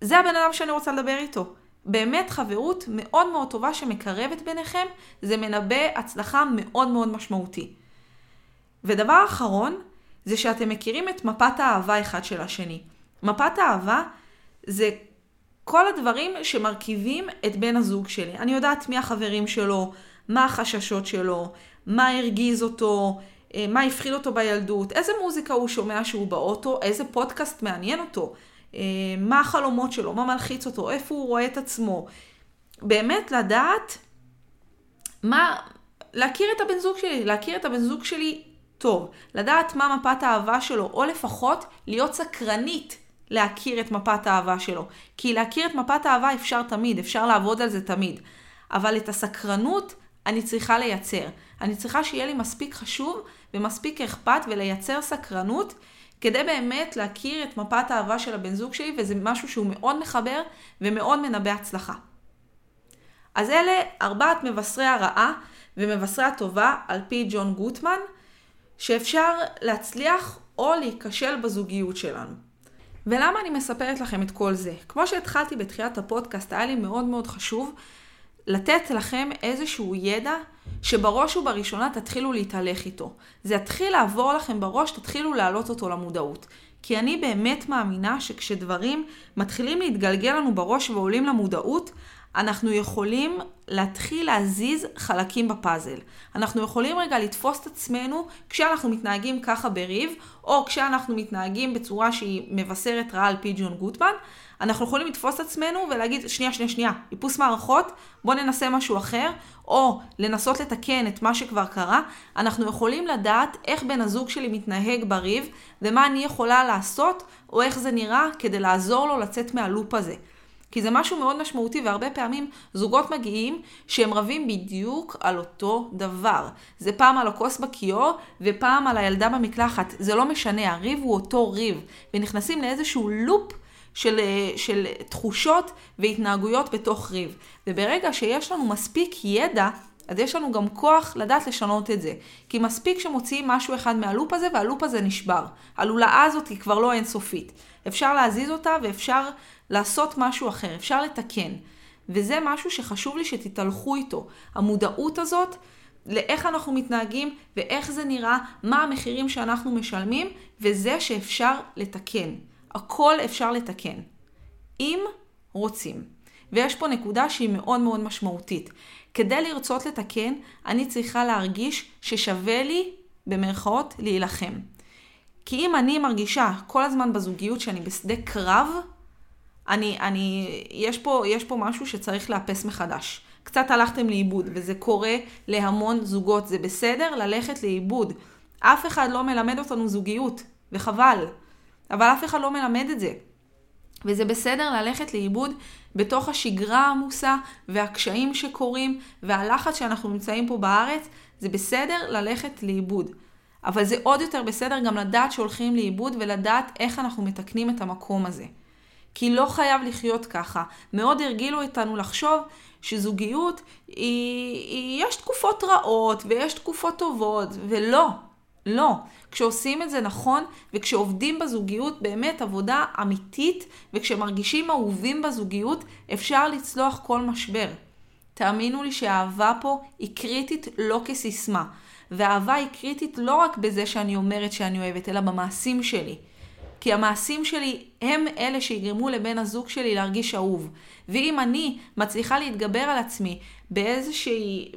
זה הבן אדם שאני רוצה לדבר איתו. באמת חברות מאוד מאוד טובה שמקרבת ביניכם, זה מנבא הצלחה מאוד מאוד משמעותי. ודבר אחרון, זה שאתם מכירים את מפת האהבה אחד של השני. מפת האהבה זה כל הדברים שמרכיבים את בן הזוג שלי. אני יודעת מי החברים שלו, מה החששות שלו, מה הרגיז אותו, אה, מה הפחיד אותו בילדות, איזה מוזיקה הוא שומע שהוא באוטו, איזה פודקאסט מעניין אותו, אה, מה החלומות שלו, מה מלחיץ אותו, איפה הוא רואה את עצמו. באמת לדעת מה, להכיר את הבן זוג שלי, להכיר את הבן זוג שלי טוב, לדעת מה מפת האהבה שלו, או לפחות להיות סקרנית להכיר את מפת האהבה שלו. כי להכיר את מפת האהבה אפשר תמיד, אפשר לעבוד על זה תמיד. אבל את הסקרנות אני צריכה לייצר. אני צריכה שיהיה לי מספיק חשוב ומספיק אכפת ולייצר סקרנות כדי באמת להכיר את מפת האהבה של הבן זוג שלי, וזה משהו שהוא מאוד מחבר ומאוד מנבא הצלחה. אז אלה ארבעת מבשרי הרעה ומבשרי הטובה על פי ג'ון גוטמן, שאפשר להצליח או להיכשל בזוגיות שלנו. ולמה אני מספרת לכם את כל זה? כמו שהתחלתי בתחילת הפודקאסט, היה לי מאוד מאוד חשוב לתת לכם איזשהו ידע שבראש ובראשונה תתחילו להתהלך איתו. זה יתחיל לעבור לכם בראש, תתחילו להעלות אותו למודעות. כי אני באמת מאמינה שכשדברים מתחילים להתגלגל לנו בראש ועולים למודעות, אנחנו יכולים להתחיל להזיז חלקים בפאזל. אנחנו יכולים רגע לתפוס את עצמנו כשאנחנו מתנהגים ככה בריב, או כשאנחנו מתנהגים בצורה שהיא מבשרת רעה על פי ג'ון גוטמן, אנחנו יכולים לתפוס את עצמנו ולהגיד, שנייה, שנייה, שנייה, איפוס מערכות, בוא ננסה משהו אחר, או לנסות לתקן את מה שכבר קרה. אנחנו יכולים לדעת איך בן הזוג שלי מתנהג בריב, ומה אני יכולה לעשות, או איך זה נראה, כדי לעזור לו לצאת מהלופ הזה. כי זה משהו מאוד משמעותי, והרבה פעמים זוגות מגיעים שהם רבים בדיוק על אותו דבר. זה פעם על הכוס בכיור, ופעם על הילדה במקלחת. זה לא משנה, הריב הוא אותו ריב. ונכנסים לאיזשהו לופ של, של תחושות והתנהגויות בתוך ריב. וברגע שיש לנו מספיק ידע, אז יש לנו גם כוח לדעת לשנות את זה. כי מספיק שמוציאים משהו אחד מהלופ הזה, והלופ הזה נשבר. הלולאה הזאת היא כבר לא אינסופית. אפשר להזיז אותה ואפשר לעשות משהו אחר, אפשר לתקן. וזה משהו שחשוב לי שתתהלכו איתו. המודעות הזאת לאיך אנחנו מתנהגים ואיך זה נראה, מה המחירים שאנחנו משלמים, וזה שאפשר לתקן. הכל אפשר לתקן. אם רוצים. ויש פה נקודה שהיא מאוד מאוד משמעותית. כדי לרצות לתקן, אני צריכה להרגיש ששווה לי, במרכאות, להילחם. כי אם אני מרגישה כל הזמן בזוגיות שאני בשדה קרב, אני, אני, יש פה, יש פה משהו שצריך לאפס מחדש. קצת הלכתם לאיבוד, וזה קורה להמון זוגות. זה בסדר ללכת לאיבוד. אף אחד לא מלמד אותנו זוגיות, וחבל. אבל אף אחד לא מלמד את זה. וזה בסדר ללכת לאיבוד בתוך השגרה העמוסה והקשיים שקורים והלחץ שאנחנו נמצאים פה בארץ, זה בסדר ללכת לאיבוד. אבל זה עוד יותר בסדר גם לדעת שהולכים לאיבוד ולדעת איך אנחנו מתקנים את המקום הזה. כי לא חייב לחיות ככה. מאוד הרגילו אותנו לחשוב שזוגיות היא, היא... יש תקופות רעות ויש תקופות טובות, ולא, לא. כשעושים את זה נכון וכשעובדים בזוגיות באמת עבודה אמיתית וכשמרגישים אהובים בזוגיות, אפשר לצלוח כל משבר. תאמינו לי שהאהבה פה היא קריטית לא כסיסמה. והאהבה היא קריטית לא רק בזה שאני אומרת שאני אוהבת, אלא במעשים שלי. כי המעשים שלי הם אלה שיגרמו לבן הזוג שלי להרגיש אהוב. ואם אני מצליחה להתגבר על עצמי באיזושהי,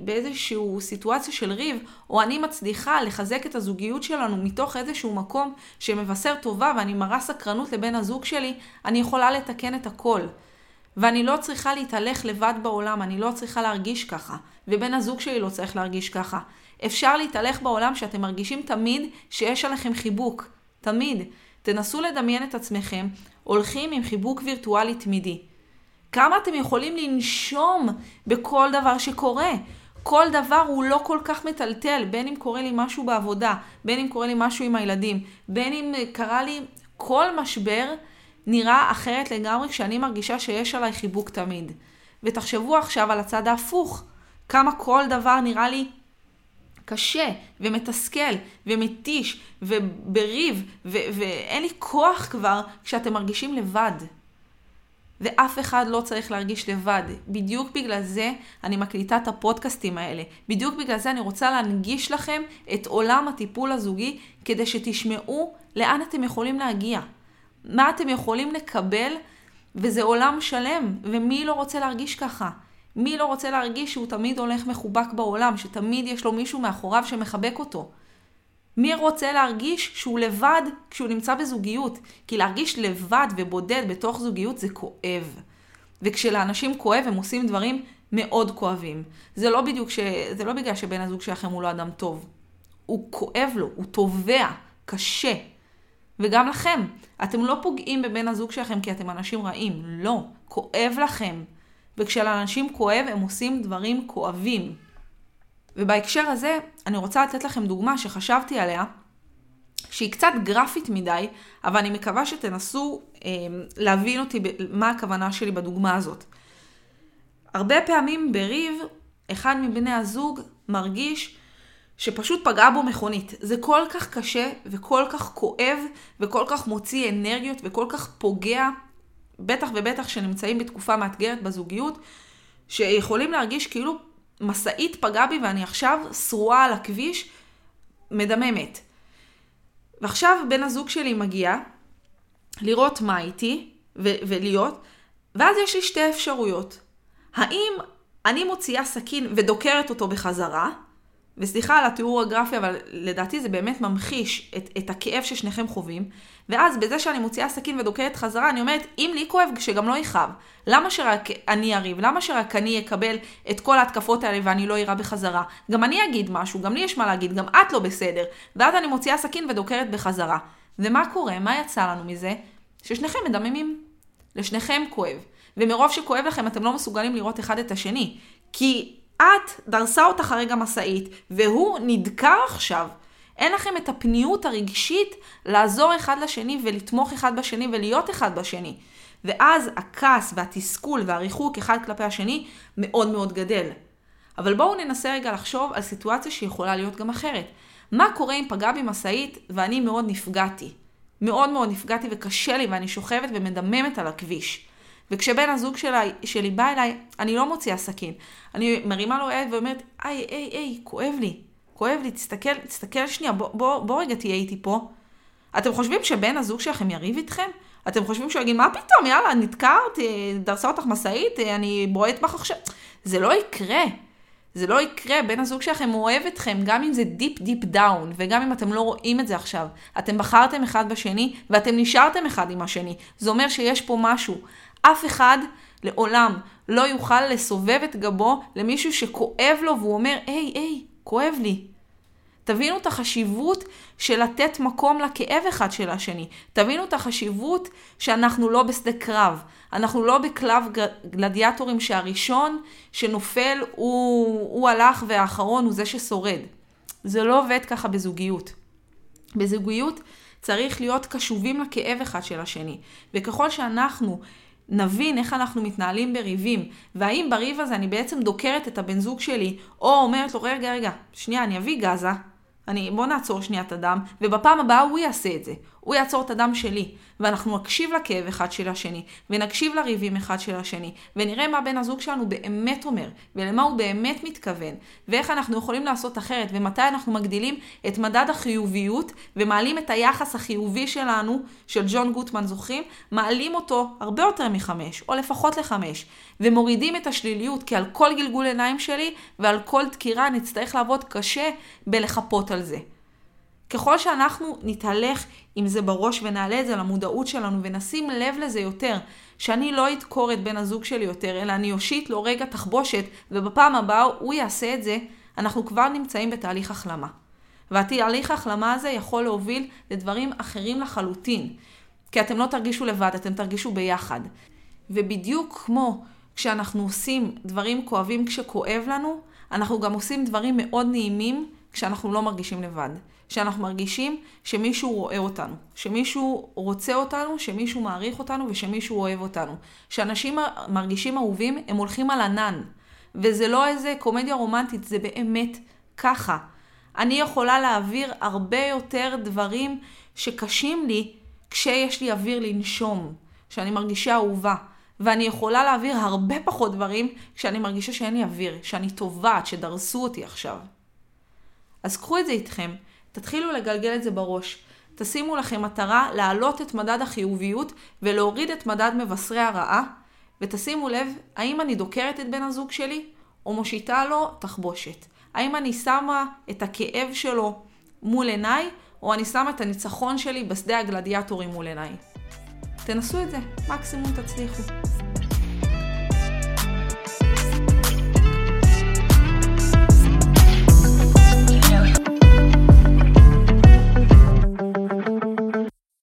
סיטואציה של ריב, או אני מצליחה לחזק את הזוגיות שלנו מתוך איזשהו מקום שמבשר טובה ואני מראה סקרנות לבן הזוג שלי, אני יכולה לתקן את הכל. ואני לא צריכה להתהלך לבד בעולם, אני לא צריכה להרגיש ככה. ובן הזוג שלי לא צריך להרגיש ככה. אפשר להתהלך בעולם שאתם מרגישים תמיד שיש עליכם חיבוק. תמיד. תנסו לדמיין את עצמכם הולכים עם חיבוק וירטואלי תמידי. כמה אתם יכולים לנשום בכל דבר שקורה. כל דבר הוא לא כל כך מטלטל, בין אם קורה לי משהו בעבודה, בין אם קורה לי משהו עם הילדים, בין אם קרה לי כל משבר, נראה אחרת לגמרי כשאני מרגישה שיש עליי חיבוק תמיד. ותחשבו עכשיו על הצד ההפוך, כמה כל דבר נראה לי קשה ומתסכל ומתיש ובריב ואין לי כוח כבר כשאתם מרגישים לבד. ואף אחד לא צריך להרגיש לבד. בדיוק בגלל זה אני מקליטה את הפודקאסטים האלה. בדיוק בגלל זה אני רוצה להנגיש לכם את עולם הטיפול הזוגי, כדי שתשמעו לאן אתם יכולים להגיע. מה אתם יכולים לקבל, וזה עולם שלם, ומי לא רוצה להרגיש ככה? מי לא רוצה להרגיש שהוא תמיד הולך מחובק בעולם, שתמיד יש לו מישהו מאחוריו שמחבק אותו? מי רוצה להרגיש שהוא לבד כשהוא נמצא בזוגיות? כי להרגיש לבד ובודד בתוך זוגיות זה כואב. וכשלאנשים כואב הם עושים דברים מאוד כואבים. זה לא בדיוק ש... זה לא בגלל שבן הזוג שלכם הוא לא אדם טוב. הוא כואב לו, הוא תובע, קשה. וגם לכם, אתם לא פוגעים בבן הזוג שלכם כי אתם אנשים רעים. לא, כואב לכם. וכשלאנשים כואב הם עושים דברים כואבים. ובהקשר הזה, אני רוצה לתת לכם דוגמה שחשבתי עליה, שהיא קצת גרפית מדי, אבל אני מקווה שתנסו אה, להבין אותי מה הכוונה שלי בדוגמה הזאת. הרבה פעמים בריב, אחד מבני הזוג מרגיש שפשוט פגעה בו מכונית. זה כל כך קשה וכל כך כואב וכל כך מוציא אנרגיות וכל כך פוגע, בטח ובטח שנמצאים בתקופה מאתגרת בזוגיות, שיכולים להרגיש כאילו משאית פגעה בי ואני עכשיו שרועה על הכביש, מדממת. ועכשיו בן הזוג שלי מגיע לראות מה איתי ו- ולהיות, ואז יש לי שתי אפשרויות. האם אני מוציאה סכין ודוקרת אותו בחזרה, וסליחה על התיאור הגרפי, אבל לדעתי זה באמת ממחיש את, את הכאב ששניכם חווים. ואז בזה שאני מוציאה סכין ודוקרת חזרה, אני אומרת, אם לי כואב, שגם לא יכאב. למה שרק אני אריב? למה שרק אני אקבל את כל ההתקפות האלה ואני לא אירה בחזרה? גם אני אגיד משהו, גם לי יש מה להגיד, גם את לא בסדר. ואז אני מוציאה סכין ודוקרת בחזרה. ומה קורה? מה יצא לנו מזה? ששניכם מדממים. לשניכם כואב. ומרוב שכואב לכם אתם לא מסוגלים לראות אחד את השני. כי את דרסה אותך הרגע משאית, והוא נדקר עכשיו. אין לכם את הפניות הרגשית לעזור אחד לשני ולתמוך אחד בשני ולהיות אחד בשני. ואז הכעס והתסכול והריחוק אחד כלפי השני מאוד מאוד גדל. אבל בואו ננסה רגע לחשוב על סיטואציה שיכולה להיות גם אחרת. מה קורה אם פגע בי משאית ואני מאוד נפגעתי? מאוד מאוד נפגעתי וקשה לי ואני שוכבת ומדממת על הכביש. וכשבן הזוג שלי, שלי בא אליי, אני לא מוציאה סכין. אני מרימה לו יד ואומרת, היי, היי, היי, כואב לי. כואב לי, תסתכל, תסתכל שנייה, בוא, בוא, בוא רגע תהיה איתי פה. אתם חושבים שבן הזוג שלכם יריב איתכם? אתם חושבים שהוא יגיד, מה פתאום, יאללה, נתקרת, דרסה אותך משאית, אני בועט בך עכשיו. זה לא יקרה. זה לא יקרה, בן הזוג שלכם אוהב אתכם, גם אם זה deep deep down, וגם אם אתם לא רואים את זה עכשיו. אתם בחרתם אחד בשני, ואתם נשארתם אחד עם השני. זה אומר שיש פה משהו. אף אחד לעולם לא יוכל לסובב את גבו למישהו שכואב לו והוא אומר, היי, היי, כואב לי. תבינו את החשיבות של לתת מקום לכאב אחד של השני. תבינו את החשיבות שאנחנו לא בשדה קרב. אנחנו לא בקלב גלדיאטורים שהראשון שנופל הוא, הוא הלך והאחרון הוא זה ששורד. זה לא עובד ככה בזוגיות. בזוגיות צריך להיות קשובים לכאב אחד של השני. וככל שאנחנו נבין איך אנחנו מתנהלים בריבים, והאם בריב הזה אני בעצם דוקרת את הבן זוג שלי, או אומרת לו, רגע, רגע, שנייה, אני אביא גזה, אני, בוא נעצור שנייה את הדם, ובפעם הבאה הוא יעשה את זה. הוא יעצור את הדם שלי, ואנחנו נקשיב לכאב אחד של השני, ונקשיב לריבים אחד של השני, ונראה מה בן הזוג שלנו באמת אומר, ולמה הוא באמת מתכוון, ואיך אנחנו יכולים לעשות אחרת, ומתי אנחנו מגדילים את מדד החיוביות, ומעלים את היחס החיובי שלנו, של ג'ון גוטמן זוכרים? מעלים אותו הרבה יותר מחמש, או לפחות לחמש, ומורידים את השליליות, כי על כל גלגול עיניים שלי, ועל כל דקירה נצטרך לעבוד קשה בלחפות על זה. ככל שאנחנו נתהלך עם זה בראש ונעלה את זה למודעות שלנו ונשים לב לזה יותר, שאני לא אדקור את בן הזוג שלי יותר, אלא אני אושיט לו רגע תחבושת, ובפעם הבאה הוא יעשה את זה, אנחנו כבר נמצאים בתהליך החלמה. והתהליך ההחלמה הזה יכול להוביל לדברים אחרים לחלוטין. כי אתם לא תרגישו לבד, אתם תרגישו ביחד. ובדיוק כמו כשאנחנו עושים דברים כואבים כשכואב לנו, אנחנו גם עושים דברים מאוד נעימים כשאנחנו לא מרגישים לבד. שאנחנו מרגישים שמישהו רואה אותנו, שמישהו רוצה אותנו, שמישהו מעריך אותנו ושמישהו אוהב אותנו. שאנשים מרגישים אהובים, הם הולכים על ענן. וזה לא איזה קומדיה רומנטית, זה באמת ככה. אני יכולה להעביר הרבה יותר דברים שקשים לי כשיש לי אוויר לנשום, שאני מרגישה אהובה. ואני יכולה להעביר הרבה פחות דברים כשאני מרגישה שאין לי אוויר, שאני טובעת, שדרסו אותי עכשיו. אז קחו את זה איתכם, תתחילו לגלגל את זה בראש. תשימו לכם מטרה להעלות את מדד החיוביות ולהוריד את מדד מבשרי הרעה, ותשימו לב, האם אני דוקרת את בן הזוג שלי, או מושיטה לו תחבושת. האם אני שמה את הכאב שלו מול עיניי, או אני שמה את הניצחון שלי בשדה הגלדיאטורים מול עיניי. תנסו את זה, מקסימום תצליחו.